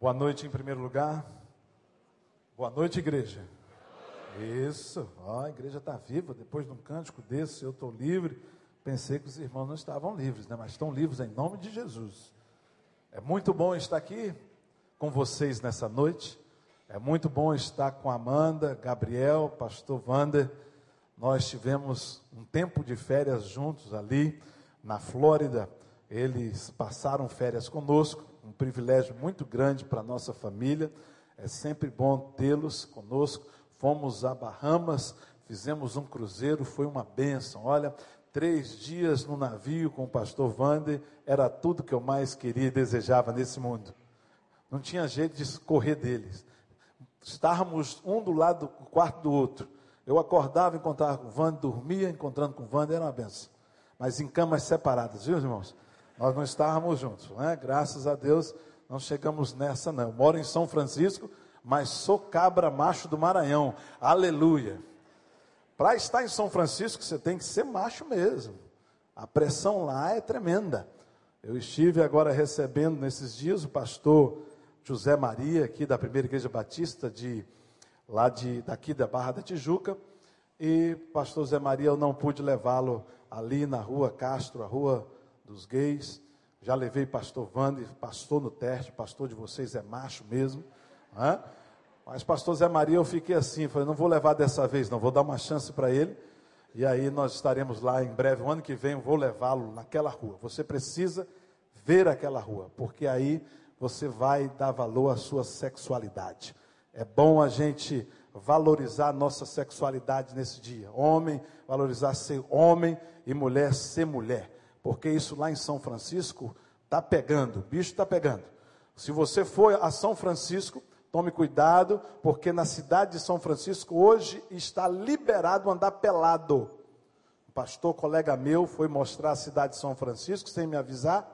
Boa noite em primeiro lugar. Boa noite, igreja. Isso, ó, a igreja está viva. Depois de um cântico desse, eu estou livre. Pensei que os irmãos não estavam livres, né? mas estão livres em nome de Jesus. É muito bom estar aqui com vocês nessa noite. É muito bom estar com Amanda, Gabriel, Pastor Wander. Nós tivemos um tempo de férias juntos ali na Flórida. Eles passaram férias conosco, um privilégio muito grande para a nossa família. É sempre bom tê-los conosco. Fomos a Bahamas, fizemos um cruzeiro, foi uma bênção. Olha, três dias no navio com o pastor Wander, era tudo que eu mais queria e desejava nesse mundo. Não tinha jeito de correr deles. Estávamos um do lado do quarto do outro. Eu acordava, encontrava com o Wander, dormia encontrando com o Wander, era uma benção. Mas em camas separadas, viu, irmãos? Nós não estávamos juntos, né? Graças a Deus, não chegamos nessa, não. Eu moro em São Francisco, mas sou cabra macho do Maranhão. Aleluia. Para estar em São Francisco, você tem que ser macho mesmo. A pressão lá é tremenda. Eu estive agora recebendo nesses dias o pastor José Maria, aqui da Primeira Igreja Batista, de, lá de, daqui da Barra da Tijuca. E pastor José Maria, eu não pude levá-lo ali na rua Castro, a rua dos gays. Já levei pastor Vande, pastor no teste, pastor de vocês é macho mesmo. Né? Mas pastor Zé Maria, eu fiquei assim, falei, não vou levar dessa vez, não, vou dar uma chance para ele. E aí nós estaremos lá em breve, o ano que vem eu vou levá-lo naquela rua. Você precisa ver aquela rua, porque aí você vai dar valor à sua sexualidade. É bom a gente valorizar a nossa sexualidade nesse dia. Homem, valorizar ser homem e mulher ser mulher. Porque isso lá em São Francisco está pegando, o bicho está pegando. Se você for a São Francisco, Tome cuidado, porque na cidade de São Francisco hoje está liberado andar pelado. Um pastor, colega meu, foi mostrar a cidade de São Francisco sem me avisar.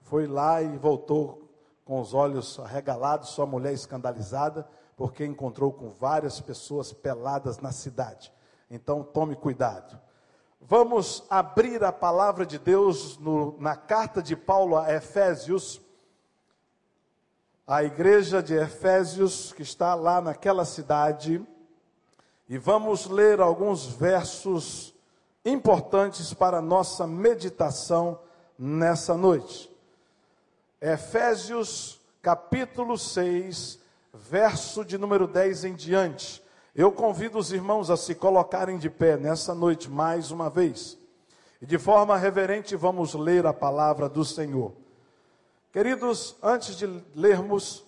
Foi lá e voltou com os olhos arregalados, sua mulher escandalizada, porque encontrou com várias pessoas peladas na cidade. Então tome cuidado. Vamos abrir a palavra de Deus no, na carta de Paulo a Efésios a igreja de Efésios, que está lá naquela cidade, e vamos ler alguns versos importantes para a nossa meditação nessa noite. Efésios, capítulo 6, verso de número 10 em diante. Eu convido os irmãos a se colocarem de pé nessa noite mais uma vez. E de forma reverente vamos ler a palavra do Senhor. Queridos, antes de lermos,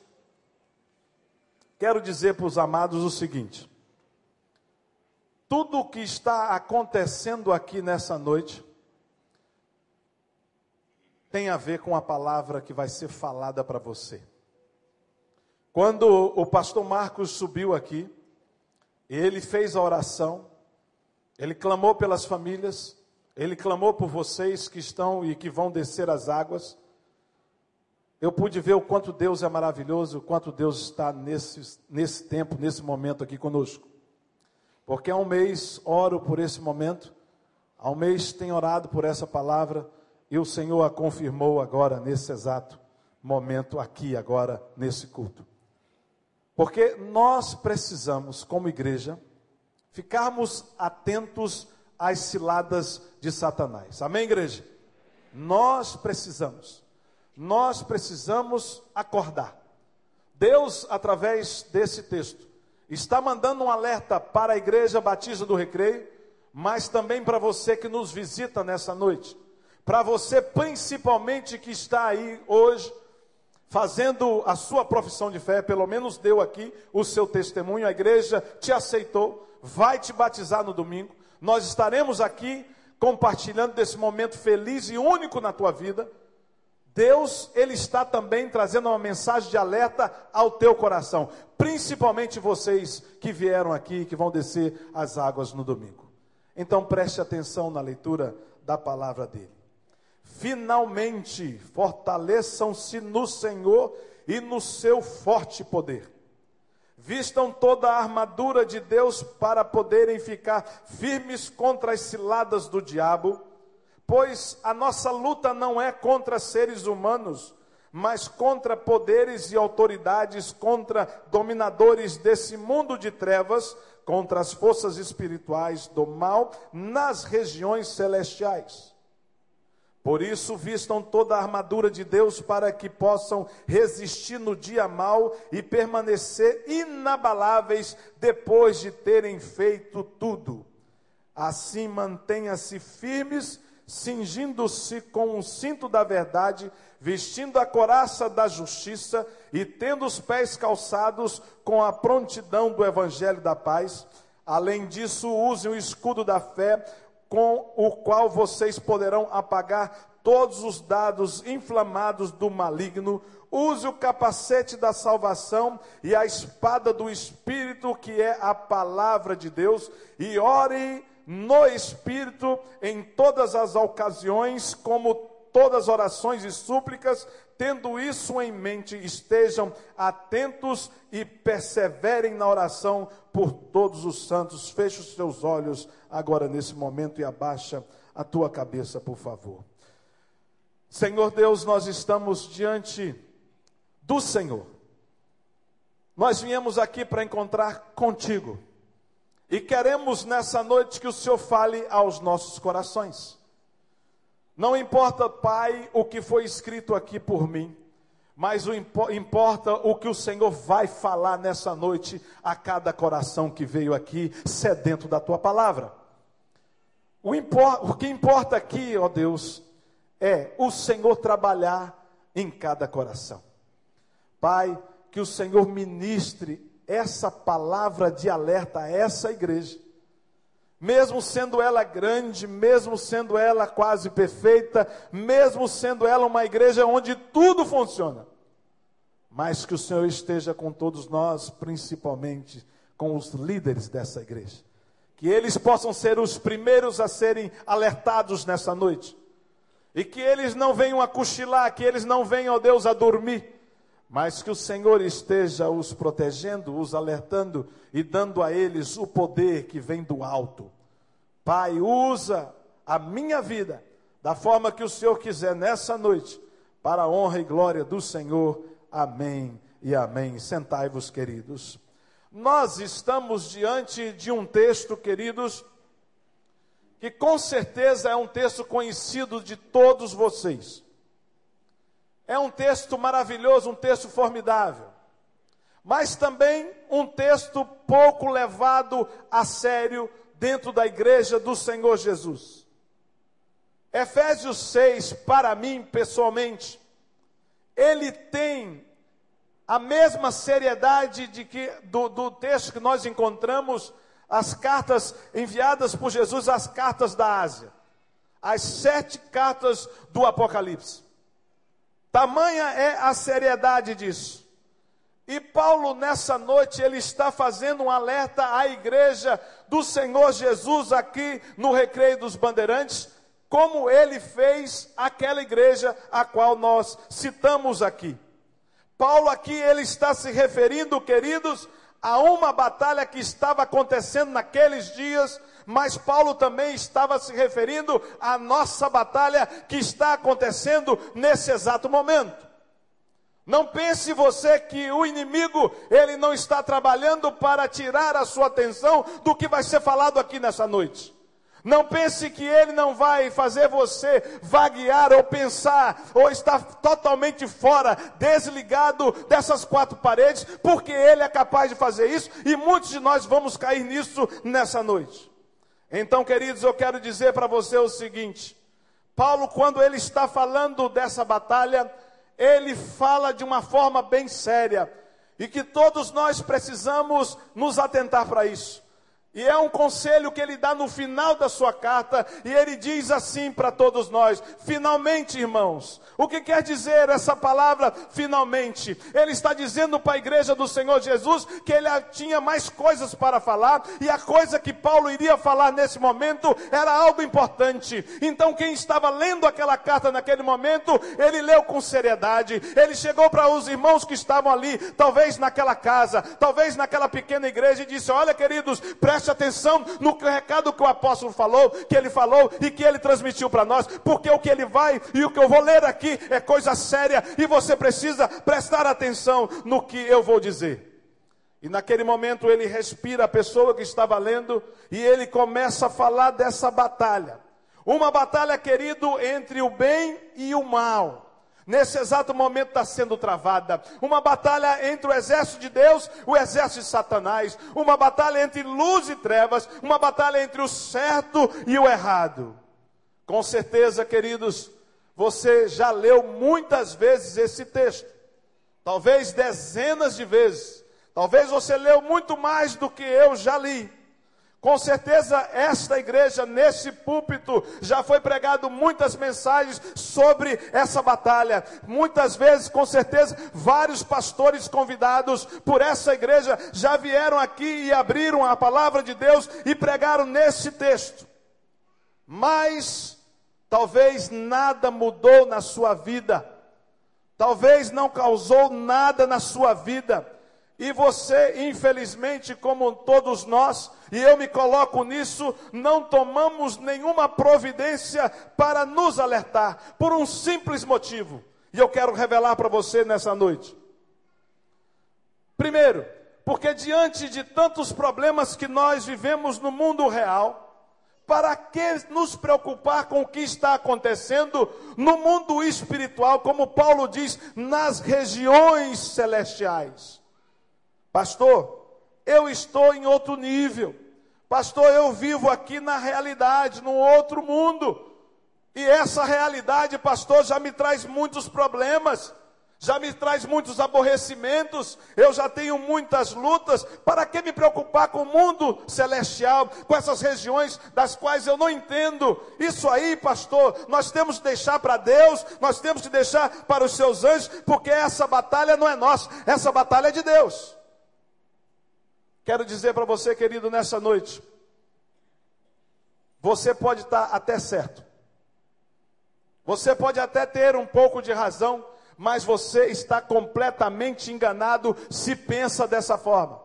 quero dizer para os amados o seguinte: tudo o que está acontecendo aqui nessa noite tem a ver com a palavra que vai ser falada para você. Quando o pastor Marcos subiu aqui, ele fez a oração, ele clamou pelas famílias, ele clamou por vocês que estão e que vão descer as águas eu pude ver o quanto Deus é maravilhoso, o quanto Deus está nesse, nesse tempo, nesse momento aqui conosco. Porque há um mês oro por esse momento, há um mês tenho orado por essa palavra, e o Senhor a confirmou agora, nesse exato momento, aqui, agora, nesse culto. Porque nós precisamos, como igreja, ficarmos atentos às ciladas de Satanás. Amém, igreja? Nós precisamos nós precisamos acordar. Deus, através desse texto, está mandando um alerta para a Igreja Batista do Recreio, mas também para você que nos visita nessa noite. Para você, principalmente, que está aí hoje, fazendo a sua profissão de fé, pelo menos deu aqui o seu testemunho, a igreja te aceitou, vai te batizar no domingo. Nós estaremos aqui compartilhando desse momento feliz e único na tua vida. Deus, ele está também trazendo uma mensagem de alerta ao teu coração, principalmente vocês que vieram aqui, que vão descer as águas no domingo. Então preste atenção na leitura da palavra dele. Finalmente, fortaleçam-se no Senhor e no seu forte poder. Vistam toda a armadura de Deus para poderem ficar firmes contra as ciladas do diabo pois a nossa luta não é contra seres humanos, mas contra poderes e autoridades, contra dominadores desse mundo de trevas, contra as forças espirituais do mal nas regiões celestiais. Por isso, vistam toda a armadura de Deus para que possam resistir no dia mal e permanecer inabaláveis depois de terem feito tudo. Assim, mantenha-se firmes, cingindo-se com o cinto da verdade vestindo a coraça da justiça e tendo os pés calçados com a prontidão do evangelho da paz. Além disso, usem o escudo da fé, com o qual vocês poderão apagar todos os dados inflamados do maligno. Use o capacete da salvação e a espada do Espírito, que é a palavra de Deus, e ore no Espírito em todas as ocasiões, como todas as orações e súplicas, tendo isso em mente, estejam atentos e perseverem na oração por todos os santos. Feche os seus olhos agora nesse momento e abaixa a tua cabeça, por favor. Senhor Deus, nós estamos diante do Senhor. Nós viemos aqui para encontrar contigo. E queremos nessa noite que o Senhor fale aos nossos corações. Não importa, Pai, o que foi escrito aqui por mim, mas o impo importa o que o Senhor vai falar nessa noite a cada coração que veio aqui sedento da tua palavra. O, o que importa aqui, ó Deus, é o Senhor trabalhar em cada coração. Pai, que o Senhor ministre essa palavra de alerta a essa igreja mesmo sendo ela grande, mesmo sendo ela quase perfeita, mesmo sendo ela uma igreja onde tudo funciona. Mas que o Senhor esteja com todos nós, principalmente com os líderes dessa igreja. Que eles possam ser os primeiros a serem alertados nessa noite. E que eles não venham a cochilar, que eles não venham, ó Deus, a dormir mas que o Senhor esteja os protegendo, os alertando e dando a eles o poder que vem do alto. Pai, usa a minha vida da forma que o Senhor quiser nessa noite, para a honra e glória do Senhor. Amém e amém. Sentai-vos, queridos. Nós estamos diante de um texto, queridos, que com certeza é um texto conhecido de todos vocês. É um texto maravilhoso, um texto formidável, mas também um texto pouco levado a sério dentro da igreja do Senhor Jesus. Efésios 6, para mim pessoalmente, ele tem a mesma seriedade de que do, do texto que nós encontramos as cartas enviadas por Jesus, as cartas da Ásia, as sete cartas do Apocalipse. Tamanha é a seriedade disso. E Paulo, nessa noite, ele está fazendo um alerta à igreja do Senhor Jesus aqui no Recreio dos Bandeirantes, como ele fez aquela igreja a qual nós citamos aqui. Paulo aqui, ele está se referindo, queridos, a uma batalha que estava acontecendo naqueles dias, mas Paulo também estava se referindo à nossa batalha que está acontecendo nesse exato momento. Não pense você que o inimigo, ele não está trabalhando para tirar a sua atenção do que vai ser falado aqui nessa noite. Não pense que ele não vai fazer você vaguear ou pensar ou estar totalmente fora, desligado dessas quatro paredes, porque ele é capaz de fazer isso e muitos de nós vamos cair nisso nessa noite. Então, queridos, eu quero dizer para você o seguinte: Paulo, quando ele está falando dessa batalha, ele fala de uma forma bem séria e que todos nós precisamos nos atentar para isso. E é um conselho que ele dá no final da sua carta, e ele diz assim para todos nós: finalmente, irmãos. O que quer dizer essa palavra finalmente? Ele está dizendo para a igreja do Senhor Jesus que ele tinha mais coisas para falar, e a coisa que Paulo iria falar nesse momento era algo importante. Então, quem estava lendo aquela carta naquele momento, ele leu com seriedade. Ele chegou para os irmãos que estavam ali, talvez naquela casa, talvez naquela pequena igreja, e disse: Olha, queridos, preste preste atenção no recado que o apóstolo falou, que ele falou e que ele transmitiu para nós, porque o que ele vai e o que eu vou ler aqui é coisa séria e você precisa prestar atenção no que eu vou dizer. E naquele momento ele respira a pessoa que estava lendo e ele começa a falar dessa batalha. Uma batalha, querido, entre o bem e o mal. Nesse exato momento está sendo travada uma batalha entre o exército de Deus e o exército de Satanás, uma batalha entre luz e trevas, uma batalha entre o certo e o errado. Com certeza, queridos, você já leu muitas vezes esse texto, talvez dezenas de vezes, talvez você leu muito mais do que eu já li. Com certeza, esta igreja, nesse púlpito, já foi pregado muitas mensagens sobre essa batalha. Muitas vezes, com certeza, vários pastores convidados por essa igreja já vieram aqui e abriram a palavra de Deus e pregaram nesse texto. Mas, talvez nada mudou na sua vida. Talvez não causou nada na sua vida. E você, infelizmente, como todos nós, e eu me coloco nisso, não tomamos nenhuma providência para nos alertar, por um simples motivo. E eu quero revelar para você nessa noite. Primeiro, porque diante de tantos problemas que nós vivemos no mundo real, para que nos preocupar com o que está acontecendo no mundo espiritual, como Paulo diz, nas regiões celestiais? Pastor, eu estou em outro nível. Pastor, eu vivo aqui na realidade, num outro mundo. E essa realidade, pastor, já me traz muitos problemas, já me traz muitos aborrecimentos, eu já tenho muitas lutas. Para que me preocupar com o mundo celestial, com essas regiões das quais eu não entendo? Isso aí, pastor, nós temos que deixar para Deus, nós temos que deixar para os seus anjos, porque essa batalha não é nossa, essa batalha é de Deus. Quero dizer para você, querido, nessa noite, você pode estar até certo, você pode até ter um pouco de razão, mas você está completamente enganado se pensa dessa forma.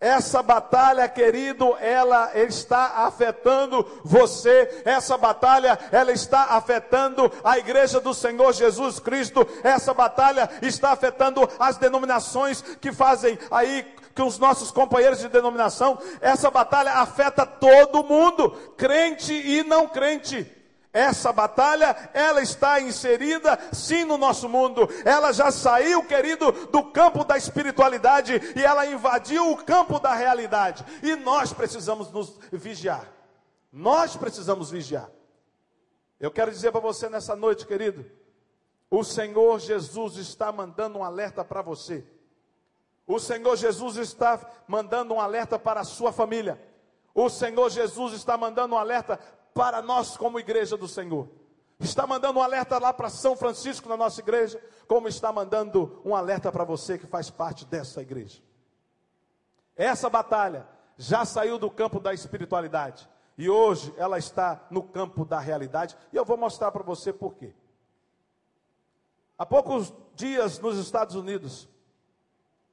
Essa batalha, querido, ela está afetando você. Essa batalha, ela está afetando a igreja do Senhor Jesus Cristo. Essa batalha está afetando as denominações que fazem aí que os nossos companheiros de denominação, essa batalha afeta todo mundo, crente e não crente. Essa batalha, ela está inserida sim no nosso mundo. Ela já saiu, querido, do campo da espiritualidade e ela invadiu o campo da realidade. E nós precisamos nos vigiar. Nós precisamos vigiar. Eu quero dizer para você nessa noite, querido, o Senhor Jesus está mandando um alerta para você. O Senhor Jesus está mandando um alerta para a sua família. O Senhor Jesus está mandando um alerta para nós, como igreja do Senhor. Está mandando um alerta lá para São Francisco, na nossa igreja, como está mandando um alerta para você que faz parte dessa igreja. Essa batalha já saiu do campo da espiritualidade e hoje ela está no campo da realidade e eu vou mostrar para você por quê. Há poucos dias nos Estados Unidos,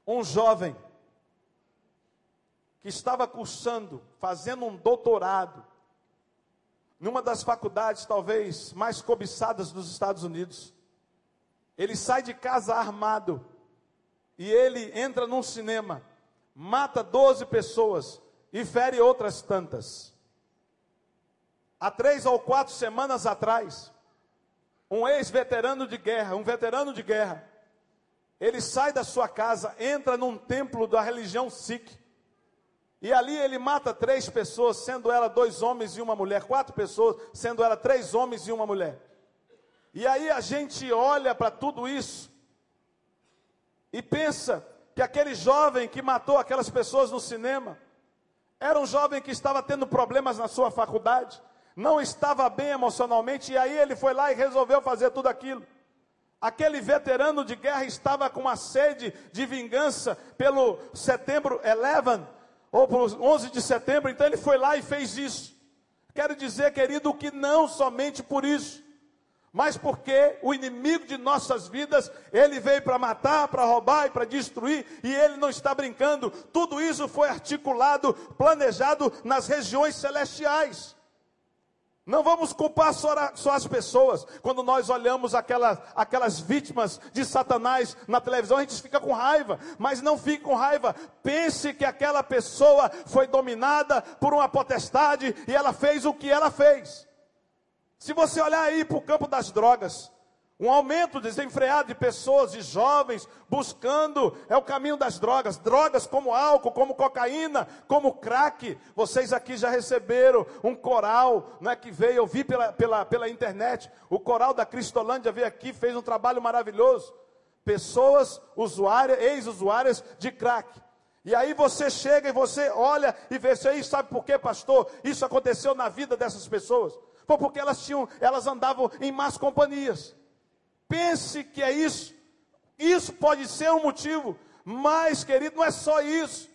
um jovem que estava cursando, fazendo um doutorado, numa das faculdades talvez mais cobiçadas dos Estados Unidos. Ele sai de casa armado e ele entra num cinema, mata 12 pessoas e fere outras tantas. Há três ou quatro semanas atrás, um ex-veterano de guerra, um veterano de guerra, ele sai da sua casa, entra num templo da religião Sikh, e ali ele mata três pessoas, sendo ela dois homens e uma mulher, quatro pessoas, sendo ela três homens e uma mulher. E aí a gente olha para tudo isso e pensa que aquele jovem que matou aquelas pessoas no cinema era um jovem que estava tendo problemas na sua faculdade, não estava bem emocionalmente, e aí ele foi lá e resolveu fazer tudo aquilo. Aquele veterano de guerra estava com uma sede de vingança pelo setembro 11, ou pelo 11 de setembro, então ele foi lá e fez isso. Quero dizer, querido, que não somente por isso, mas porque o inimigo de nossas vidas, ele veio para matar, para roubar e para destruir, e ele não está brincando. Tudo isso foi articulado, planejado nas regiões celestiais. Não vamos culpar só, só, as pessoas. Quando nós olhamos aquelas, aquelas vítimas de Satanás na televisão, a gente fica com raiva. Mas não fique com raiva. Pense que aquela pessoa foi dominada por uma potestade e ela fez o que ela fez. Se você olhar aí para o campo das drogas, um aumento desenfreado de pessoas, de jovens, buscando, é o caminho das drogas, drogas como álcool, como cocaína, como crack. Vocês aqui já receberam um coral, não é que veio, eu vi pela, pela, pela internet, o coral da Cristolândia veio aqui, fez um trabalho maravilhoso. Pessoas usuárias, ex-usuárias de crack. E aí você chega e você olha e vê isso aí, sabe por quê, pastor? Isso aconteceu na vida dessas pessoas. Foi porque elas tinham, elas andavam em más companhias. Pense que é isso. Isso pode ser um motivo, mas, querido, não é só isso.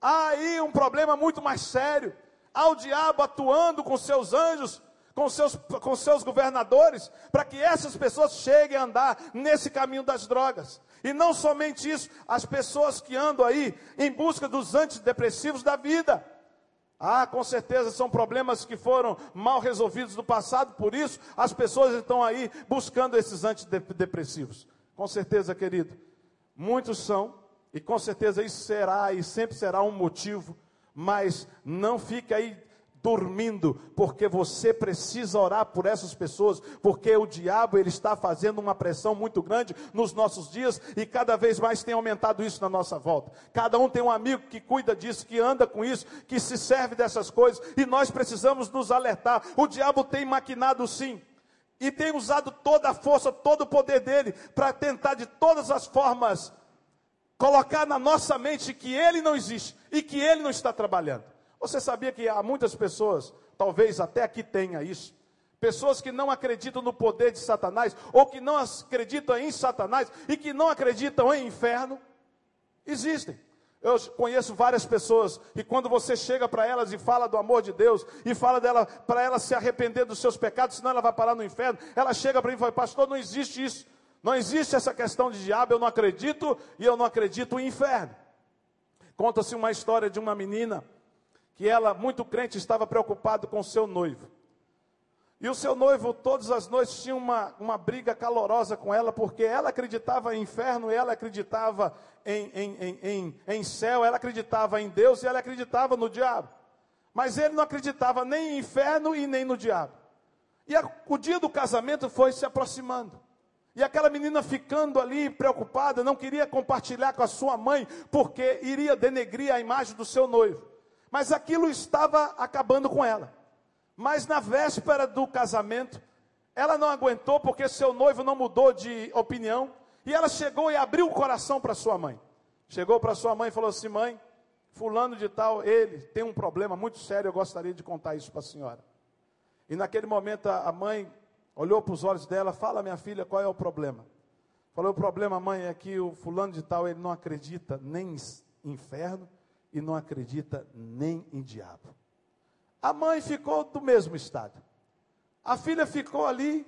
Há aí um problema muito mais sério. Há o diabo atuando com seus anjos, com seus, com seus governadores, para que essas pessoas cheguem a andar nesse caminho das drogas. E não somente isso, as pessoas que andam aí em busca dos antidepressivos da vida. Ah, com certeza são problemas que foram mal resolvidos no passado, por isso as pessoas estão aí buscando esses antidepressivos. Com certeza, querido, muitos são, e com certeza isso será e sempre será um motivo, mas não fique aí dormindo, porque você precisa orar por essas pessoas, porque o diabo ele está fazendo uma pressão muito grande nos nossos dias e cada vez mais tem aumentado isso na nossa volta. Cada um tem um amigo que cuida disso, que anda com isso, que se serve dessas coisas e nós precisamos nos alertar. O diabo tem maquinado sim. E tem usado toda a força, todo o poder dele para tentar de todas as formas colocar na nossa mente que ele não existe e que ele não está trabalhando. Você sabia que há muitas pessoas, talvez até aqui tenha isso, pessoas que não acreditam no poder de Satanás, ou que não acreditam em Satanás e que não acreditam em inferno? Existem. Eu conheço várias pessoas e quando você chega para elas e fala do amor de Deus e fala dela para ela se arrepender dos seus pecados, senão ela vai parar no inferno, ela chega para mim e fala: "Pastor, não existe isso. Não existe essa questão de diabo, eu não acredito e eu não acredito em inferno". Conta-se uma história de uma menina que ela, muito crente, estava preocupado com o seu noivo. E o seu noivo, todas as noites, tinha uma, uma briga calorosa com ela, porque ela acreditava em inferno, ela acreditava em, em, em, em, em céu, ela acreditava em Deus e ela acreditava no diabo. Mas ele não acreditava nem em inferno e nem no diabo. E a, o dia do casamento foi se aproximando. E aquela menina ficando ali preocupada, não queria compartilhar com a sua mãe, porque iria denegrir a imagem do seu noivo. Mas aquilo estava acabando com ela. Mas na véspera do casamento, ela não aguentou porque seu noivo não mudou de opinião. E ela chegou e abriu o coração para sua mãe. Chegou para sua mãe e falou assim: Mãe, Fulano de Tal, ele tem um problema muito sério. Eu gostaria de contar isso para a senhora. E naquele momento a mãe olhou para os olhos dela: Fala, minha filha, qual é o problema? Falou: O problema, mãe, é que o Fulano de Tal ele não acredita nem em inferno e não acredita nem em diabo. A mãe ficou do mesmo estado. A filha ficou ali,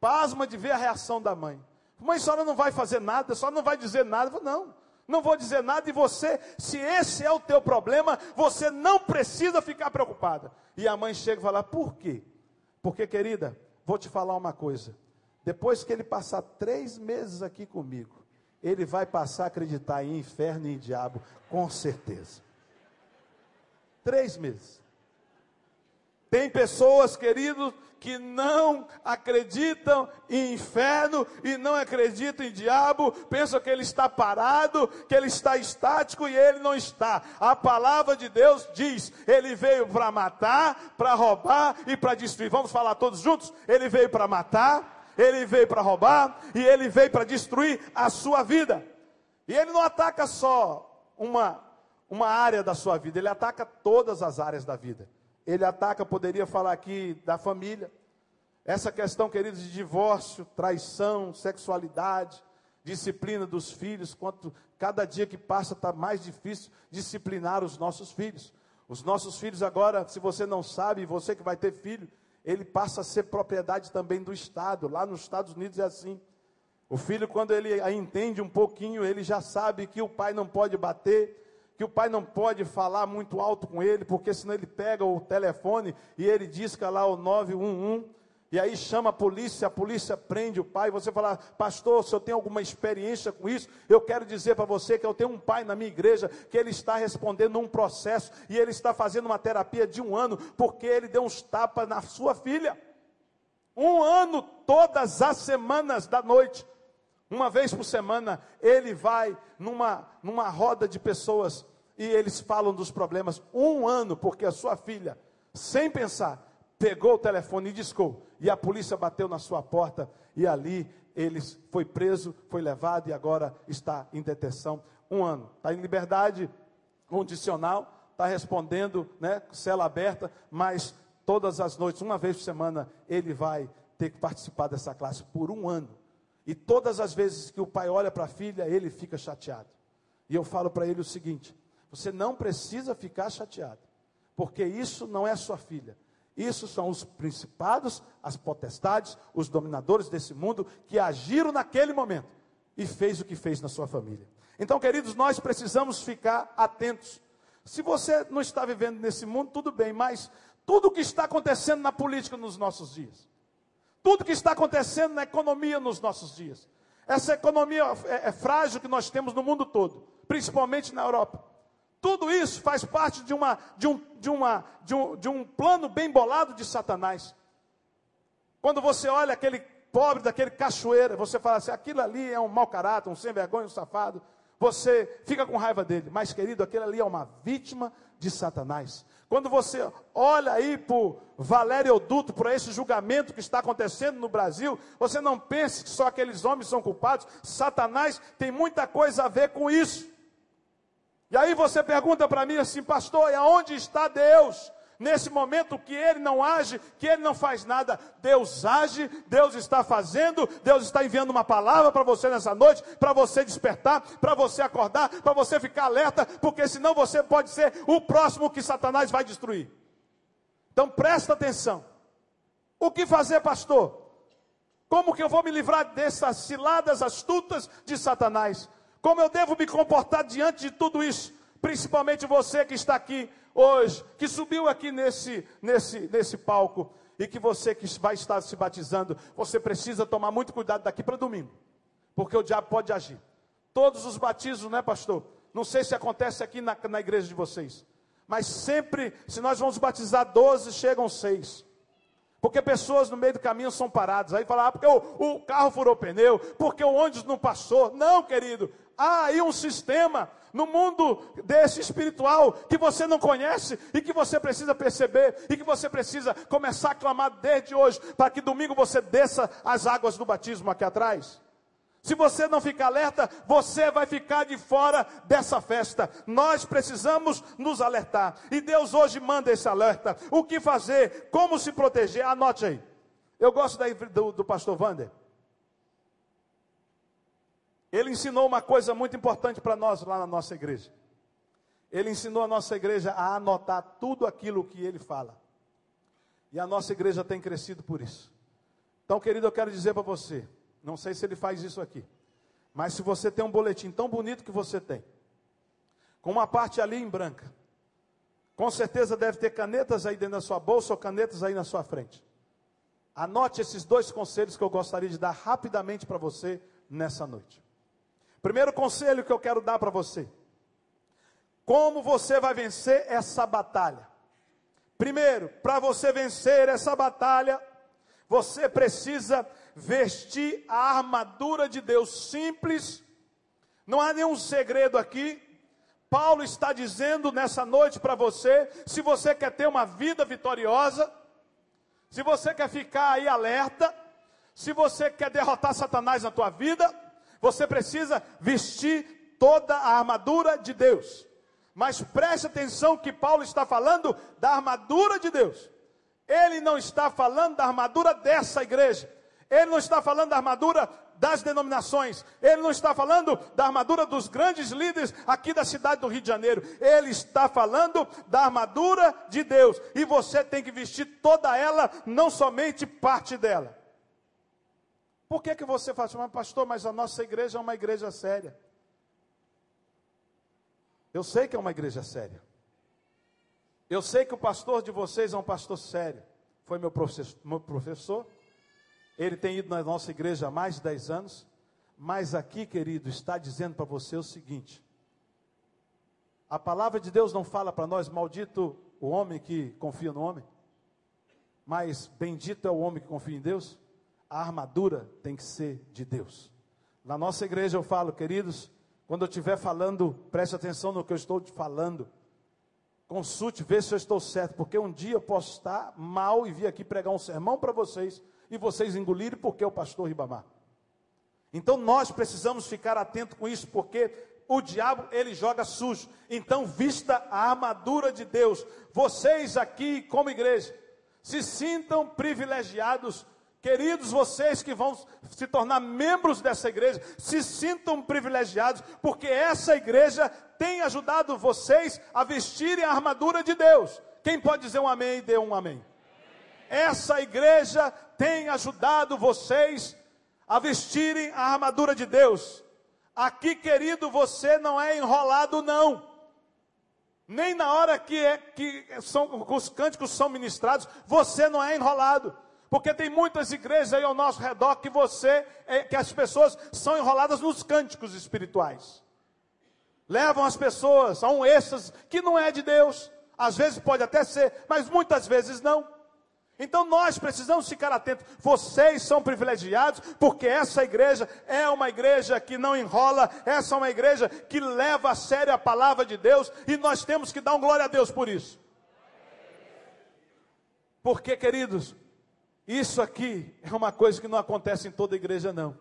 pasma de ver a reação da mãe. Mãe, a senhora não vai fazer nada, a senhora não vai dizer nada. Falei, não, não vou dizer nada. E você, se esse é o teu problema, você não precisa ficar preocupada. E a mãe chega e fala, por quê? Porque, querida, vou te falar uma coisa. Depois que ele passar três meses aqui comigo, ele vai passar a acreditar em inferno e em diabo, com certeza. Três meses. Tem pessoas, queridos, que não acreditam em inferno e não acreditam em diabo, pensam que ele está parado, que ele está estático e ele não está. A palavra de Deus diz: ele veio para matar, para roubar e para destruir. Vamos falar todos juntos? Ele veio para matar, ele veio para roubar e ele veio para destruir a sua vida. E ele não ataca só uma, uma área da sua vida, ele ataca todas as áreas da vida. Ele ataca, poderia falar aqui, da família. Essa questão, queridos, de divórcio, traição, sexualidade, disciplina dos filhos, quanto cada dia que passa está mais difícil disciplinar os nossos filhos. Os nossos filhos agora, se você não sabe, você que vai ter filho, ele passa a ser propriedade também do Estado. Lá nos Estados Unidos é assim. O filho, quando ele entende um pouquinho, ele já sabe que o pai não pode bater, que o pai não pode falar muito alto com ele, porque senão ele pega o telefone e ele disca lá o 911, e aí chama a polícia, a polícia prende o pai. Você fala, pastor, se eu tenho alguma experiência com isso, eu quero dizer para você que eu tenho um pai na minha igreja que ele está respondendo um processo e ele está fazendo uma terapia de um ano porque ele deu uns tapas na sua filha. Um ano, todas as semanas da noite. Uma vez por semana, ele vai numa, numa roda de pessoas e eles falam dos problemas. Um ano, porque a sua filha, sem pensar, pegou o telefone e discou. E a polícia bateu na sua porta e ali ele foi preso, foi levado e agora está em detenção. Um ano. Está em liberdade condicional, está respondendo, né, cela aberta, mas todas as noites, uma vez por semana, ele vai ter que participar dessa classe por um ano. E todas as vezes que o pai olha para a filha, ele fica chateado. E eu falo para ele o seguinte: você não precisa ficar chateado, porque isso não é sua filha. Isso são os principados, as potestades, os dominadores desse mundo que agiram naquele momento e fez o que fez na sua família. Então, queridos, nós precisamos ficar atentos. Se você não está vivendo nesse mundo, tudo bem, mas tudo o que está acontecendo na política nos nossos dias, tudo que está acontecendo na economia nos nossos dias, essa economia é, é frágil que nós temos no mundo todo, principalmente na Europa. Tudo isso faz parte de, uma, de, um, de, uma, de, um, de um plano bem bolado de Satanás. Quando você olha aquele pobre daquele cachoeira, você fala assim: aquilo ali é um mau caráter, um sem vergonha, um safado. Você fica com raiva dele, mas querido, aquele ali é uma vítima de Satanás. Quando você olha aí para Valério Oduto, para esse julgamento que está acontecendo no Brasil, você não pense que só aqueles homens são culpados. Satanás tem muita coisa a ver com isso. E aí você pergunta para mim assim, pastor, e aonde está Deus? Nesse momento que ele não age, que ele não faz nada, Deus age, Deus está fazendo, Deus está enviando uma palavra para você nessa noite, para você despertar, para você acordar, para você ficar alerta, porque senão você pode ser o próximo que Satanás vai destruir. Então presta atenção. O que fazer, pastor? Como que eu vou me livrar dessas ciladas astutas de Satanás? Como eu devo me comportar diante de tudo isso? Principalmente você que está aqui hoje, que subiu aqui nesse, nesse, nesse palco e que você que vai estar se batizando, você precisa tomar muito cuidado daqui para domingo, porque o diabo pode agir. Todos os batismos, né, pastor? Não sei se acontece aqui na, na igreja de vocês, mas sempre, se nós vamos batizar 12, chegam seis. Porque pessoas no meio do caminho são paradas. Aí fala, ah, porque o, o carro furou pneu, porque o ônibus não passou. Não, querido, há aí um sistema no mundo desse espiritual que você não conhece e que você precisa perceber e que você precisa começar a clamar desde hoje para que domingo você desça as águas do batismo aqui atrás. Se você não ficar alerta, você vai ficar de fora dessa festa. Nós precisamos nos alertar. E Deus hoje manda esse alerta. O que fazer? Como se proteger? Anote aí. Eu gosto daí do, do pastor Wander. Ele ensinou uma coisa muito importante para nós lá na nossa igreja. Ele ensinou a nossa igreja a anotar tudo aquilo que ele fala. E a nossa igreja tem crescido por isso. Então, querido, eu quero dizer para você, não sei se ele faz isso aqui, mas se você tem um boletim tão bonito que você tem, com uma parte ali em branca, com certeza deve ter canetas aí dentro da sua bolsa ou canetas aí na sua frente. Anote esses dois conselhos que eu gostaria de dar rapidamente para você nessa noite. Primeiro conselho que eu quero dar para você: como você vai vencer essa batalha? Primeiro, para você vencer essa batalha, você precisa vestir a armadura de Deus simples. Não há nenhum segredo aqui. Paulo está dizendo nessa noite para você: se você quer ter uma vida vitoriosa, se você quer ficar aí alerta, se você quer derrotar Satanás na tua vida, você precisa vestir toda a armadura de Deus. Mas preste atenção que Paulo está falando da armadura de Deus. Ele não está falando da armadura dessa igreja. Ele não está falando da armadura das denominações, ele não está falando da armadura dos grandes líderes aqui da cidade do Rio de Janeiro, ele está falando da armadura de Deus, e você tem que vestir toda ela, não somente parte dela. Por que, que você fala assim, mas pastor, mas a nossa igreja é uma igreja séria? Eu sei que é uma igreja séria. Eu sei que o pastor de vocês é um pastor sério. Foi meu professor, meu professor ele tem ido na nossa igreja há mais de 10 anos, mas aqui, querido, está dizendo para você o seguinte: a palavra de Deus não fala para nós, maldito o homem que confia no homem, mas bendito é o homem que confia em Deus. A armadura tem que ser de Deus. Na nossa igreja eu falo, queridos, quando eu estiver falando, preste atenção no que eu estou falando. Consulte, vê se eu estou certo, porque um dia eu posso estar mal e vir aqui pregar um sermão para vocês e vocês engolirem porque é o pastor Ribamar. Então nós precisamos ficar atentos com isso, porque o diabo ele joga sujo. Então vista a armadura de Deus. Vocês aqui como igreja se sintam privilegiados, queridos vocês que vão se tornar membros dessa igreja, se sintam privilegiados, porque essa igreja tem ajudado vocês a vestirem a armadura de Deus. Quem pode dizer um amém? Dê um amém. Essa igreja tem ajudado vocês a vestirem a armadura de Deus. Aqui, querido, você não é enrolado, não. Nem na hora que, é, que são, os cânticos são ministrados, você não é enrolado. Porque tem muitas igrejas aí ao nosso redor que você, é, que as pessoas são enroladas nos cânticos espirituais. Levam as pessoas a um êxtase que não é de Deus. Às vezes pode até ser, mas muitas vezes não. Então nós precisamos ficar atentos. Vocês são privilegiados porque essa igreja é uma igreja que não enrola, essa é uma igreja que leva a sério a palavra de Deus e nós temos que dar um glória a Deus por isso. Porque, queridos, isso aqui é uma coisa que não acontece em toda igreja, não.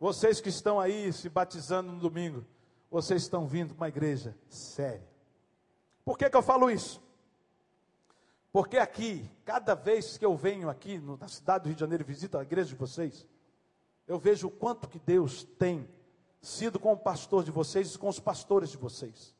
Vocês que estão aí se batizando no domingo, vocês estão vindo para uma igreja séria. Por que, que eu falo isso? Porque aqui, cada vez que eu venho aqui na cidade do Rio de Janeiro e visito a igreja de vocês, eu vejo o quanto que Deus tem sido com o pastor de vocês e com os pastores de vocês.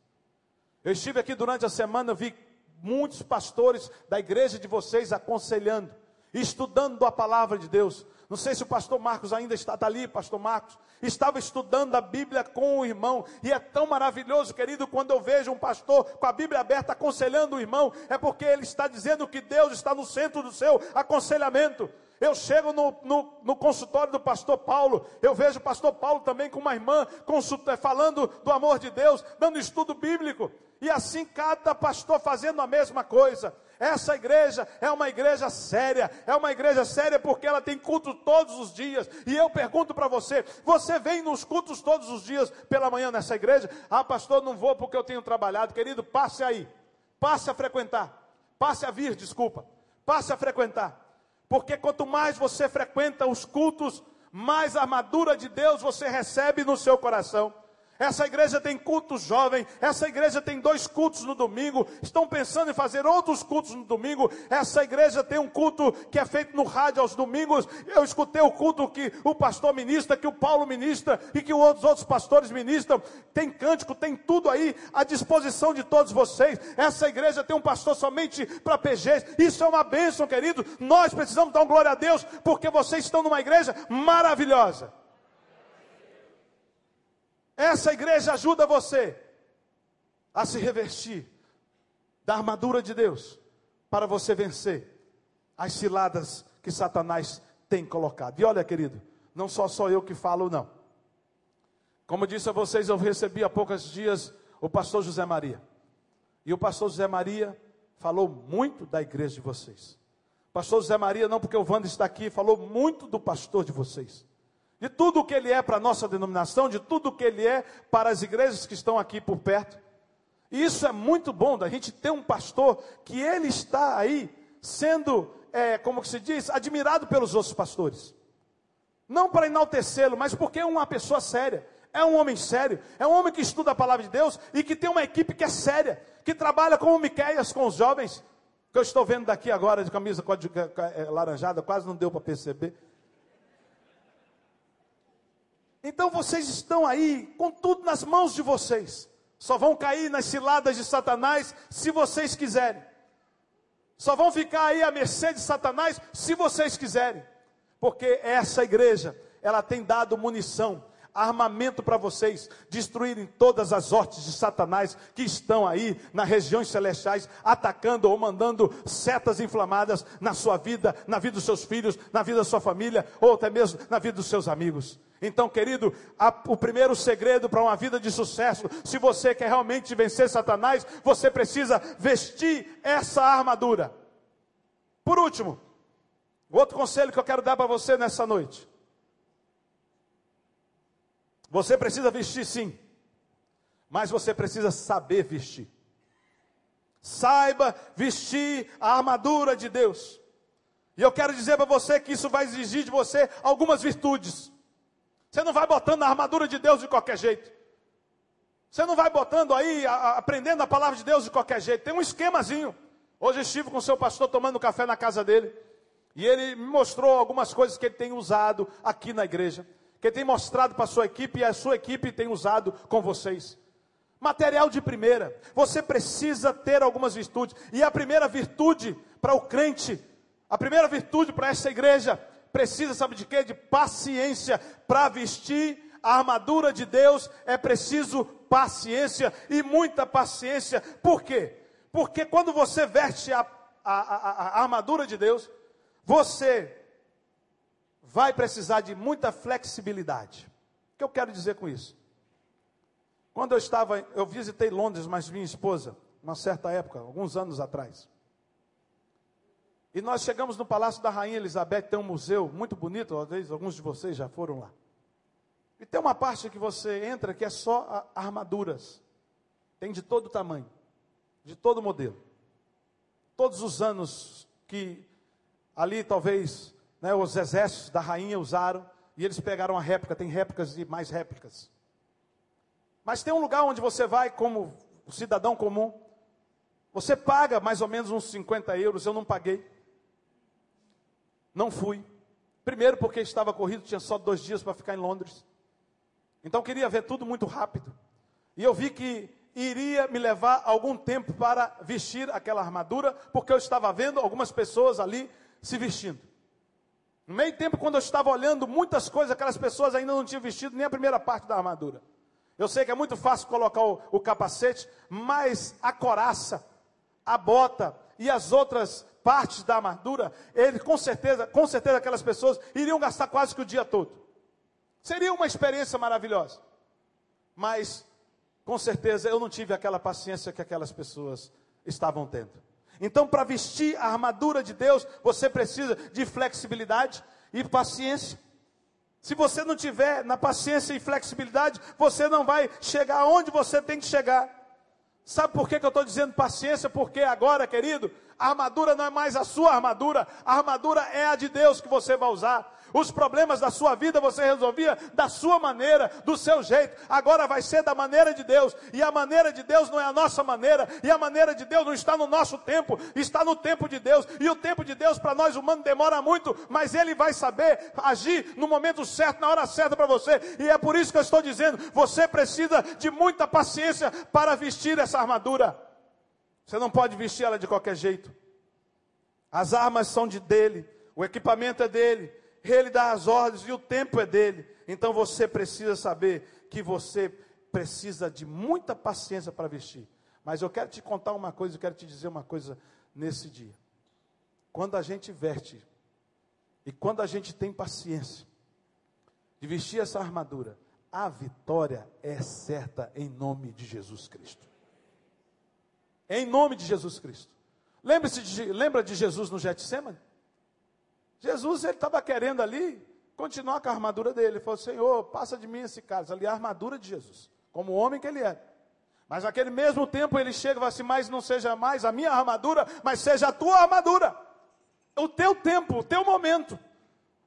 Eu estive aqui durante a semana, vi muitos pastores da igreja de vocês aconselhando, estudando a palavra de Deus. Não sei se o pastor Marcos ainda está tá ali, pastor Marcos. Estava estudando a Bíblia com o irmão. E é tão maravilhoso, querido, quando eu vejo um pastor com a Bíblia aberta aconselhando o irmão. É porque ele está dizendo que Deus está no centro do seu aconselhamento. Eu chego no, no, no, consultório do pastor Paulo, eu vejo o pastor Paulo também com uma irmã falando do amor de Deus, dando estudo bíblico. E assim cada pastor fazendo a mesma coisa. Essa igreja é uma igreja séria, é uma igreja séria porque ela tem culto todos os dias. E eu pergunto para você: você vem nos cultos todos os dias pela manhã nessa igreja? Ah, pastor, não vou porque eu tenho trabalhado. Querido, passe aí, passe a frequentar, passe a vir, desculpa, passe a frequentar. Porque quanto mais você frequenta os cultos, mais armadura de Deus você recebe no seu coração. Essa igreja tem culto jovem, essa igreja tem dois cultos no domingo, estão pensando em fazer outros cultos no domingo. Essa igreja tem um culto que é feito no rádio aos domingos. Eu escutei o culto que o pastor ministra, que o Paulo ministra e que os outros pastores ministram. Tem cântico, tem tudo aí à disposição de todos vocês. Essa igreja tem um pastor somente para PGs. Isso é uma bênção, querido. Nós precisamos dar um glória a Deus porque vocês estão numa igreja maravilhosa. Essa igreja ajuda você a se revestir da armadura de Deus para você vencer as ciladas que Satanás tem colocado. E olha, querido, não só sou eu que falo, não. Como disse a vocês, eu recebi há poucos dias o pastor José Maria. E o pastor José Maria falou muito da igreja de vocês. Pastor José Maria, não porque o Wanda está aqui, falou muito do pastor de vocês de tudo o que ele é para a nossa denominação, de tudo o que ele é para as igrejas que estão aqui por perto. E isso é muito bom da gente ter um pastor que ele está aí sendo, é, como que se diz, admirado pelos outros pastores. Não para enaltecê-lo, mas porque é uma pessoa séria. É um homem sério, é um homem que estuda a palavra de Deus e que tem uma equipe que é séria, que trabalha como Miqueias com os jovens, que eu estou vendo daqui agora de camisa é, laranjada, quase não deu para perceber. Então vocês estão aí com tudo nas mãos de vocês. Só vão cair nas ciladas de Satanás se vocês quiserem. Só vão ficar aí à mercê de Satanás se vocês quiserem. Porque essa igreja, ela tem dado munição, armamento para vocês destruírem todas as hortes de Satanás que estão aí nas regiões celestiais, atacando ou mandando setas inflamadas na sua vida, na vida dos seus filhos, na vida da sua família, ou até mesmo na vida dos seus amigos. Então, querido, a, o primeiro segredo para uma vida de sucesso, se você quer realmente vencer Satanás, você precisa vestir essa armadura. Por último, outro conselho que eu quero dar para você nessa noite. Você precisa vestir sim, mas você precisa saber vestir. Saiba vestir a armadura de Deus. E eu quero dizer para você que isso vai exigir de você algumas virtudes. Você não vai botando a armadura de Deus de qualquer jeito. Você não vai botando aí, a, a, aprendendo a palavra de Deus de qualquer jeito. Tem um esquemazinho. Hoje estive com o seu pastor tomando café na casa dele. E ele me mostrou algumas coisas que ele tem usado aqui na igreja. Que ele tem mostrado para a sua equipe e a sua equipe tem usado com vocês. Material de primeira. Você precisa ter algumas virtudes. E a primeira virtude para o crente, a primeira virtude para essa igreja precisa, sabe de quê? De paciência. Para vestir a armadura de Deus é preciso paciência e muita paciência. Por quê? Porque quando você veste a, a, a, a armadura de Deus, você vai precisar de muita flexibilidade. O que eu quero dizer com isso? Quando eu estava, eu visitei Londres, mas minha esposa, uma certa época, alguns anos atrás. E nós chegamos no Palácio da Rainha Elizabeth, tem um museu muito bonito, talvez alguns de vocês já foram lá. E tem uma parte que você entra que é só armaduras. Tem de todo tamanho, de todo modelo. Todos os anos que ali talvez né, os exércitos da rainha usaram, e eles pegaram a réplica, tem réplicas e mais réplicas. Mas tem um lugar onde você vai como cidadão comum, você paga mais ou menos uns 50 euros, eu não paguei. Não fui. Primeiro porque estava corrido, tinha só dois dias para ficar em Londres. Então queria ver tudo muito rápido. E eu vi que iria me levar algum tempo para vestir aquela armadura, porque eu estava vendo algumas pessoas ali se vestindo. No meio tempo, quando eu estava olhando muitas coisas, aquelas pessoas ainda não tinham vestido nem a primeira parte da armadura. Eu sei que é muito fácil colocar o, o capacete, mas a coraça, a bota e as outras partes da armadura, ele com certeza, com certeza aquelas pessoas iriam gastar quase que o dia todo. Seria uma experiência maravilhosa. Mas com certeza eu não tive aquela paciência que aquelas pessoas estavam tendo. Então, para vestir a armadura de Deus, você precisa de flexibilidade e paciência. Se você não tiver na paciência e flexibilidade, você não vai chegar onde você tem que chegar. Sabe por que, que eu estou dizendo paciência? Porque agora, querido, a armadura não é mais a sua armadura, a armadura é a de Deus que você vai usar. Os problemas da sua vida você resolvia da sua maneira, do seu jeito. Agora vai ser da maneira de Deus. E a maneira de Deus não é a nossa maneira. E a maneira de Deus não está no nosso tempo, está no tempo de Deus. E o tempo de Deus para nós humanos demora muito, mas Ele vai saber agir no momento certo, na hora certa para você. E é por isso que eu estou dizendo: você precisa de muita paciência para vestir essa armadura. Você não pode vestir ela de qualquer jeito. As armas são de dele, o equipamento é dele, ele dá as ordens e o tempo é dele. Então você precisa saber que você precisa de muita paciência para vestir. Mas eu quero te contar uma coisa, eu quero te dizer uma coisa nesse dia. Quando a gente veste e quando a gente tem paciência de vestir essa armadura, a vitória é certa em nome de Jesus Cristo. Em nome de Jesus Cristo. Lembre-se de, lembra de Jesus no Getsemane? Jesus ele estava querendo ali continuar com a armadura dele. Ele falou: Senhor, passa de mim esse cálice. Ali a armadura de Jesus, como homem que ele é. Mas naquele mesmo tempo ele chega e fala assim: Mas não seja mais a minha armadura, mas seja a tua armadura. O teu tempo, o teu momento.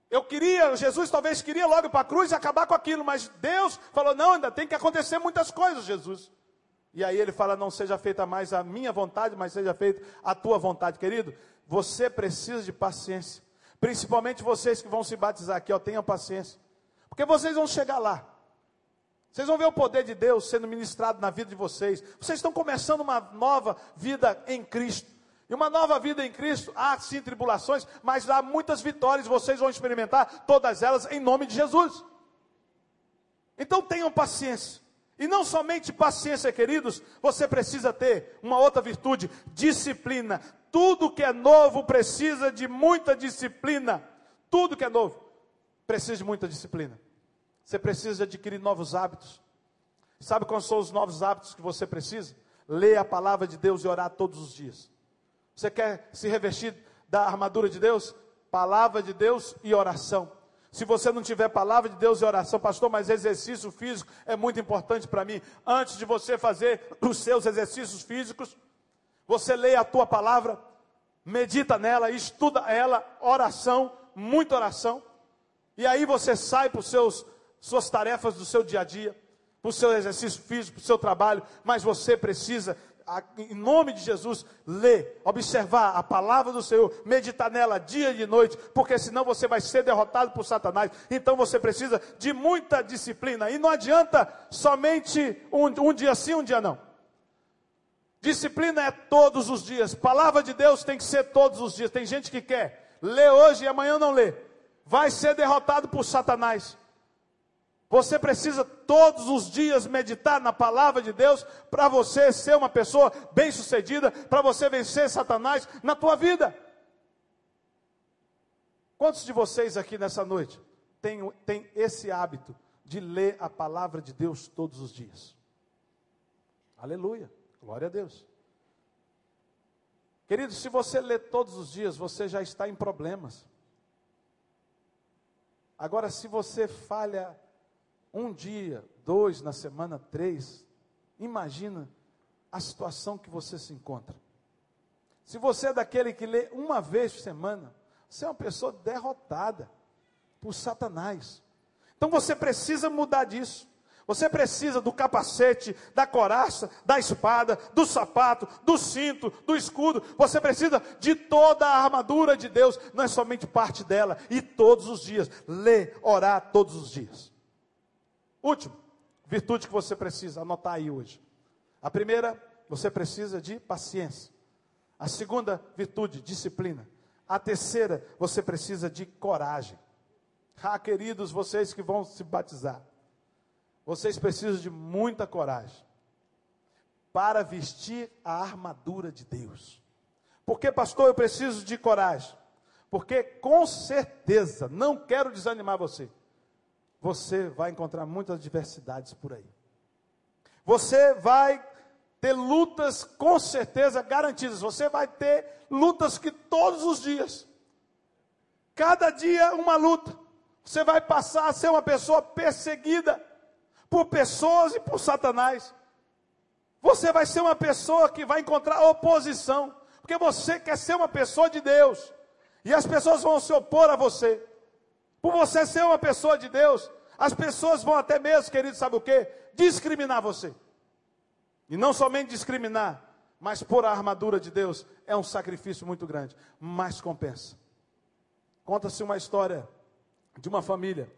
Eu queria, Jesus talvez queria logo para a cruz e acabar com aquilo, mas Deus falou: Não, ainda tem que acontecer muitas coisas, Jesus. E aí ele fala: Não seja feita mais a minha vontade, mas seja feita a tua vontade, querido. Você precisa de paciência. Principalmente vocês que vão se batizar aqui, ó, tenham paciência. Porque vocês vão chegar lá. Vocês vão ver o poder de Deus sendo ministrado na vida de vocês. Vocês estão começando uma nova vida em Cristo. E uma nova vida em Cristo, há sim tribulações, mas há muitas vitórias, vocês vão experimentar todas elas em nome de Jesus. Então tenham paciência. E não somente paciência, queridos, você precisa ter uma outra virtude, disciplina. Tudo que é novo precisa de muita disciplina. Tudo que é novo precisa de muita disciplina. Você precisa adquirir novos hábitos. Sabe quais são os novos hábitos que você precisa? Ler a palavra de Deus e orar todos os dias. Você quer se revestir da armadura de Deus? Palavra de Deus e oração. Se você não tiver palavra de Deus e oração, pastor, mas exercício físico é muito importante para mim. Antes de você fazer os seus exercícios físicos, você leia a tua palavra, medita nela, estuda ela, oração, muita oração. E aí você sai para seus suas tarefas do seu dia a dia, para o seu exercício físico, para o seu trabalho, mas você precisa em nome de Jesus, ler, observar a palavra do Senhor, meditar nela dia e noite, porque senão você vai ser derrotado por Satanás. Então você precisa de muita disciplina. E não adianta somente um, um dia sim, um dia não. Disciplina é todos os dias. Palavra de Deus tem que ser todos os dias. Tem gente que quer ler hoje e amanhã não lê. Vai ser derrotado por Satanás. Você precisa todos os dias meditar na palavra de Deus para você ser uma pessoa bem-sucedida, para você vencer Satanás na tua vida. Quantos de vocês aqui nessa noite têm, esse hábito de ler a palavra de Deus todos os dias? Aleluia, glória a Deus. Querido, se você lê todos os dias, você já está em problemas. Agora, se você falha um dia, dois na semana, três, imagina a situação que você se encontra. Se você é daquele que lê uma vez por semana, você é uma pessoa derrotada por Satanás. Então você precisa mudar disso. Você precisa do capacete, da coraça, da espada, do sapato, do cinto, do escudo. Você precisa de toda a armadura de Deus, não é somente parte dela. E todos os dias, ler, orar todos os dias. Último, virtude que você precisa anotar aí hoje. A primeira, você precisa de paciência. A segunda virtude, disciplina. A terceira, você precisa de coragem. Ah, queridos, vocês que vão se batizar, vocês precisam de muita coragem para vestir a armadura de Deus. Porque, pastor, eu preciso de coragem. Porque com certeza, não quero desanimar você você vai encontrar muitas adversidades por aí. Você vai ter lutas com certeza garantidas. Você vai ter lutas que todos os dias, cada dia uma luta. Você vai passar a ser uma pessoa perseguida por pessoas e por Satanás. Você vai ser uma pessoa que vai encontrar oposição, porque você quer ser uma pessoa de Deus. E as pessoas vão se opor a você. Por você ser uma pessoa de Deus, as pessoas vão até mesmo, querido, sabe o que? Discriminar você. E não somente discriminar, mas pôr a armadura de Deus é um sacrifício muito grande, mas compensa. Conta-se uma história de uma família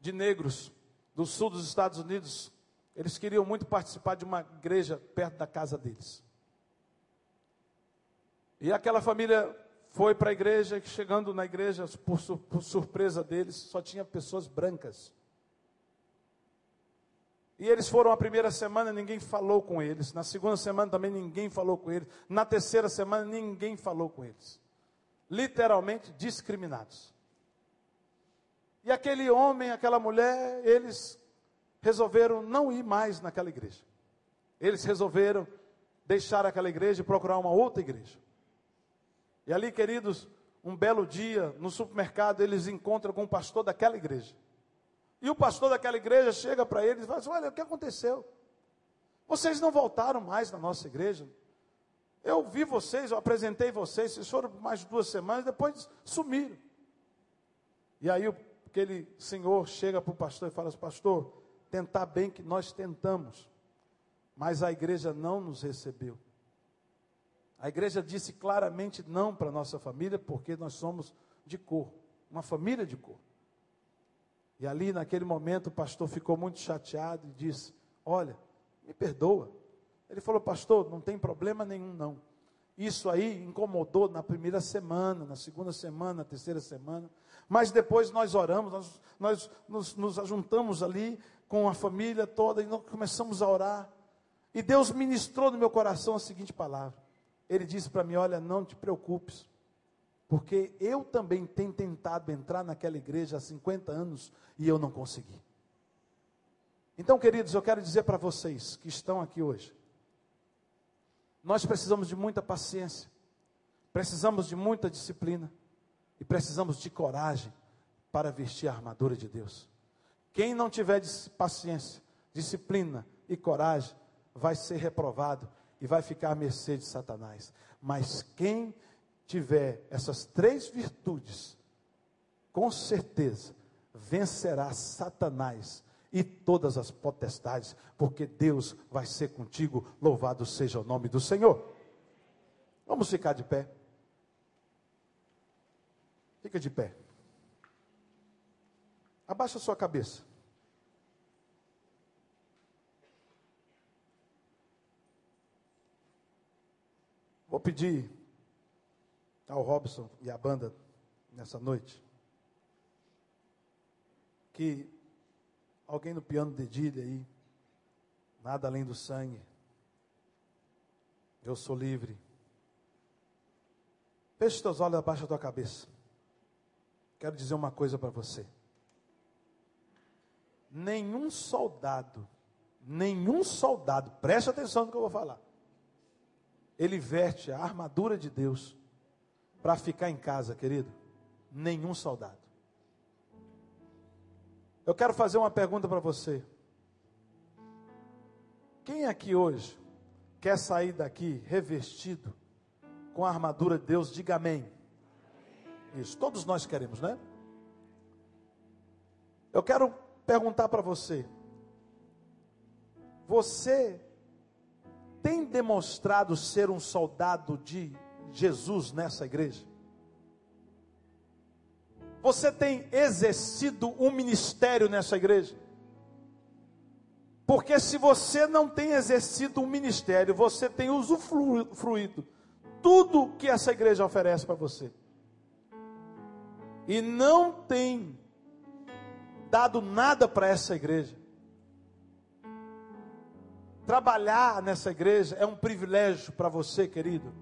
de negros do sul dos Estados Unidos. Eles queriam muito participar de uma igreja perto da casa deles. E aquela família foi para a igreja, chegando na igreja, por, por, surpresa deles, só tinha pessoas brancas. E eles foram a primeira semana, ninguém falou com eles. Na segunda semana também ninguém falou com eles. Na terceira semana ninguém falou com eles. Literalmente discriminados. E aquele homem, aquela mulher, eles resolveram não ir mais naquela igreja. Eles resolveram deixar aquela igreja e procurar uma outra igreja. E ali, queridos, um belo dia, no supermercado, eles encontram com o pastor daquela igreja. E o pastor daquela igreja chega para eles e fala assim: Olha, o que aconteceu? Vocês não voltaram mais na nossa igreja. Eu vi vocês, eu apresentei vocês, vocês foram por mais duas semanas, depois sumiram. E aí aquele senhor chega para o pastor e fala assim: Pastor, tentar bem que nós tentamos, mas a igreja não nos recebeu. A igreja disse claramente não para nossa família, porque nós somos de cor, uma família de cor. E E ali, naquele momento, o pastor ficou muito chateado e disse: Olha, me perdoa. Ele falou, pastor, não tem problema nenhum, não. Isso aí incomodou na primeira semana, na segunda semana, na terceira semana. Mas depois nós oramos, nós, nós nos, nos ajuntamos ali com a família toda e nós começamos a orar. E Deus ministrou no meu coração a seguinte palavra. Ele disse para mim: Olha, não te preocupes, porque eu também tenho tentado entrar naquela igreja há 50 anos e eu não consegui. Então, queridos, eu quero dizer para vocês que estão aqui hoje, nós precisamos de muita paciência, precisamos de muita disciplina e precisamos de coragem para vestir a armadura de Deus. Quem não tiver paciência, disciplina e coragem, vai ser reprovado e vai ficar à mercê de Satanás. Mas quem tiver essas três virtudes, com certeza vencerá Satanás e todas as potestades, porque Deus vai ser contigo. Louvado seja o nome do Senhor. Vamos ficar de pé. Fica de pé. Abaixa sua cabeça. Vou pedir ao Robson e à banda nessa noite que alguém no piano dedilhe aí, nada além do sangue. Eu sou livre. Feche teus olhos abaixo da tua cabeça. Quero dizer uma coisa para você. Nenhum soldado, nenhum soldado, preste atenção no que eu vou falar. Ele veste a armadura de Deus para ficar em casa, querido. Nenhum soldado. Eu quero fazer uma pergunta para você. Quem aqui hoje quer sair daqui revestido com a armadura de Deus? Diga amém. Isso, todos nós queremos, né? Eu quero perguntar para você: você tem demonstrado ser um soldado de Jesus nessa igreja? Você tem exercido um ministério nessa igreja? Porque se você não tem exercido um ministério, você tem usufruído tudo que essa igreja oferece para você. E não tem dado nada para essa igreja. Trabalhar nessa igreja é um privilégio para você, querido.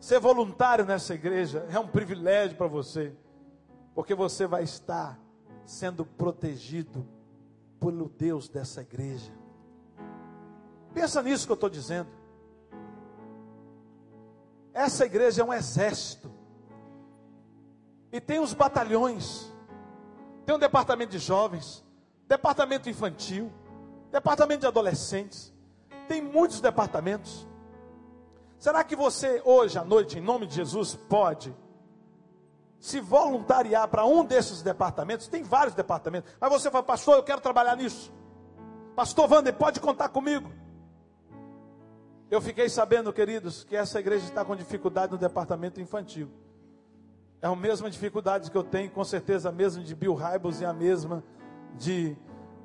Ser voluntário nessa igreja é um privilégio para você porque você vai estar sendo protegido pelo Deus dessa igreja. Pensa nisso que eu estou dizendo. Essa igreja é um exército. E tem os batalhões. Tem um departamento de jovens, departamento infantil, departamento de adolescentes. Tem muitos departamentos. Será que você hoje à noite, em nome de Jesus, pode se voluntariar para um desses departamentos, tem vários departamentos, mas você fala, pastor, eu quero trabalhar nisso. Pastor Wander, pode contar comigo. Eu fiquei sabendo, queridos, que essa igreja está com dificuldade no departamento infantil. É a mesma dificuldade que eu tenho, com certeza a mesma de Bill Hybels e a mesma de,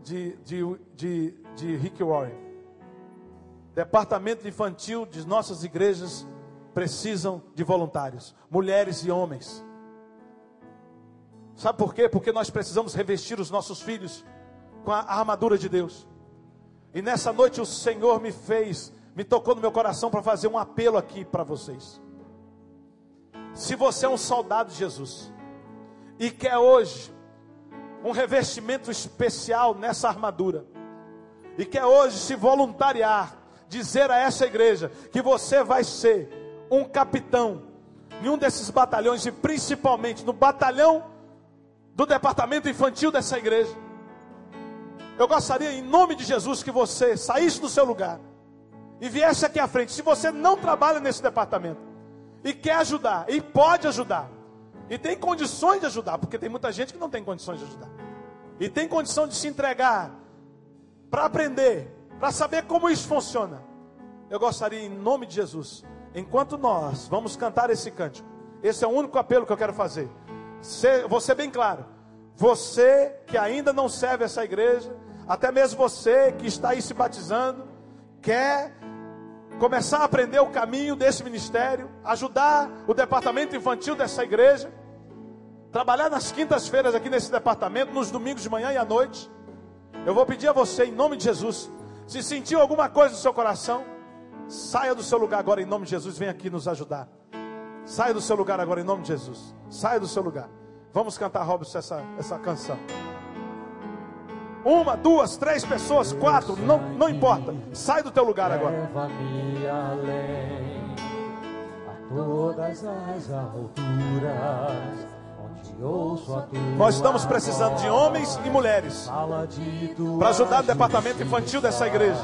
de, de, de, de Rick Warren. Departamento infantil de nossas igrejas precisam de voluntários, mulheres e homens. Sabe por quê? Porque nós precisamos revestir os nossos filhos com a armadura de Deus. E nessa noite o Senhor me fez, me tocou no meu coração para fazer um apelo aqui para vocês. Se você é um soldado de Jesus e quer hoje um revestimento especial nessa armadura, e quer hoje se voluntariar, dizer a essa igreja que você vai ser um capitão em um desses batalhões e principalmente no batalhão do departamento infantil dessa igreja. Eu gostaria, em nome de Jesus, que você saísse do seu lugar e viesse aqui à frente. Se você não trabalha nesse departamento e quer ajudar, e pode ajudar, e tem condições de ajudar, porque tem muita gente que não tem condições de ajudar, e tem condição de se entregar para aprender, para saber como isso funciona. Eu gostaria, em nome de Jesus, enquanto nós vamos cantar esse cântico, esse é o único apelo que eu quero fazer. Ser, vou ser bem claro. Você que ainda não serve essa igreja, até mesmo você que está aí se batizando, quer começar a aprender o caminho desse ministério, ajudar o departamento infantil dessa igreja, trabalhar nas quintas-feiras aqui nesse departamento, nos domingos de manhã e à noite. Eu vou pedir a você, em nome de Jesus, se sentiu alguma coisa no seu coração, saia do seu lugar agora em nome de Jesus, vem aqui nos ajudar. Saia do seu lugar agora em nome de Jesus. Saia do seu lugar. Vamos cantar, Robson, essa, essa canção. Uma, duas, três pessoas, quatro, não, não importa. Sai do teu lugar agora. Leva-me além a todas as alturas. Nós estamos precisando de homens e mulheres para ajudar o departamento infantil dessa igreja.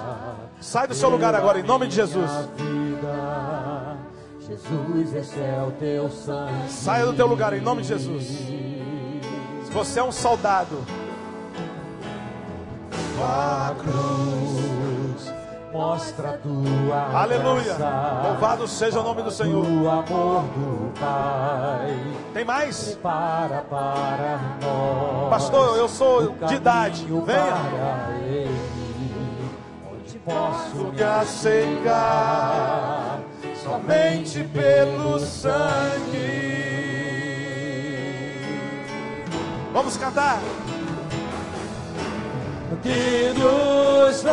Sai do seu lugar agora, em nome de Jesus. Jesus, esse é o teu sangue. Saia do teu lugar, em nome de Jesus. Se você é um soldado, A cruz mostra a tua aleluia. graça, Louvado seja o nome do Senhor. o amor do Pai. Tem mais? Para para nós. Pastor, eu sou de idade. Venha. ele, onde posso me aceitar somente pelo sangue. Vamos cantar. que nos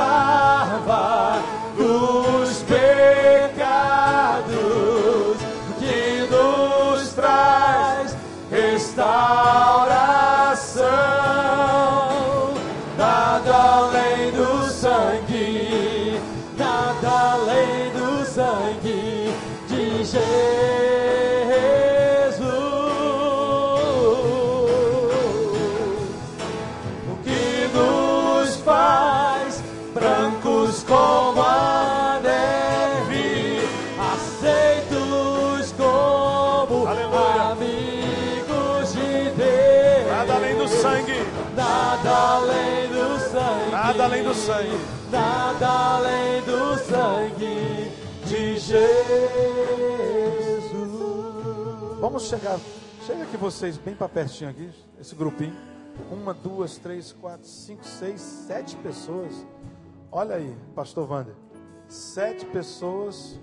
do sangue. Nada além do sangue de Jesus. Vamos chegar. Chega aqui vocês bem para pertinho aqui, esse grupinho. Uma, duas, três, quatro, cinco, seis, sete pessoas. Olha aí, pastor Wander. Sete pessoas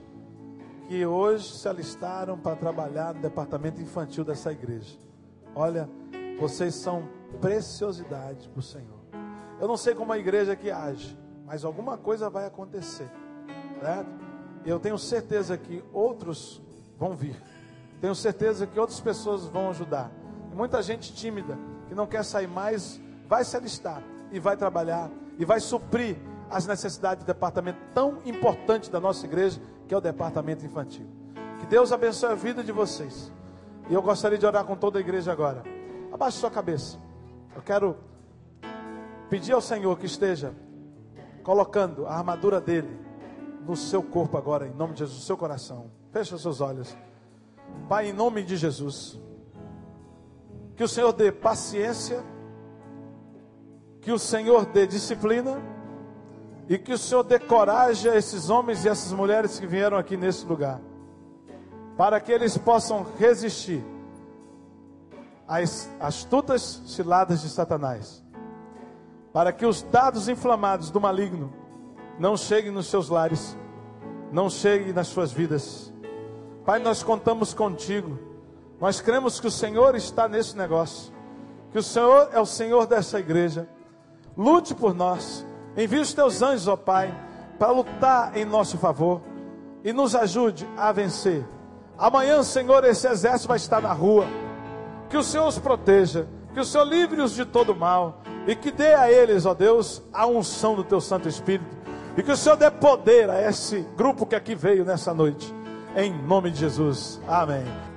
que hoje se alistaram para trabalhar no departamento infantil dessa igreja. Olha, vocês são preciosidade para o Senhor. Eu não sei como a igreja aqui age, mas alguma coisa vai acontecer. E eu tenho certeza que outros vão vir. Tenho certeza que outras pessoas vão ajudar. Muita gente tímida, que não quer sair mais, vai se alistar e vai trabalhar e vai suprir as necessidades do departamento tão importante da nossa igreja, que é o departamento infantil. Que Deus abençoe a vida de vocês. E eu gostaria de orar com toda a igreja agora. Abaixe sua cabeça. Eu quero pedir ao Senhor que esteja colocando a armadura dele no seu corpo agora, em nome de Jesus, no seu coração. Feche os seus olhos. Pai, em nome de Jesus, que o Senhor dê paciência, que o Senhor dê disciplina e que o Senhor dê coragem a esses homens e essas mulheres que vieram aqui nesse lugar, para que eles possam resistir às astutas ciladas de Satanás, para que os dados inflamados do maligno não cheguem nos seus lares, não cheguem nas suas vidas. Pai, nós contamos contigo. Nós cremos que o Senhor está nesse negócio. Que o Senhor é o Senhor dessa igreja. Lute por nós. Envie os teus anjos, ó Pai, para lutar em nosso favor e nos ajude a vencer. Amanhã, Senhor, esse exército vai estar na rua. Que o Senhor os proteja, que o Senhor livre-os de todo mal e que dê a eles, ó Deus, a unção do teu Santo Espírito. E que o Senhor dê poder a esse grupo que aqui veio nessa noite. Em nome de Jesus. Amém.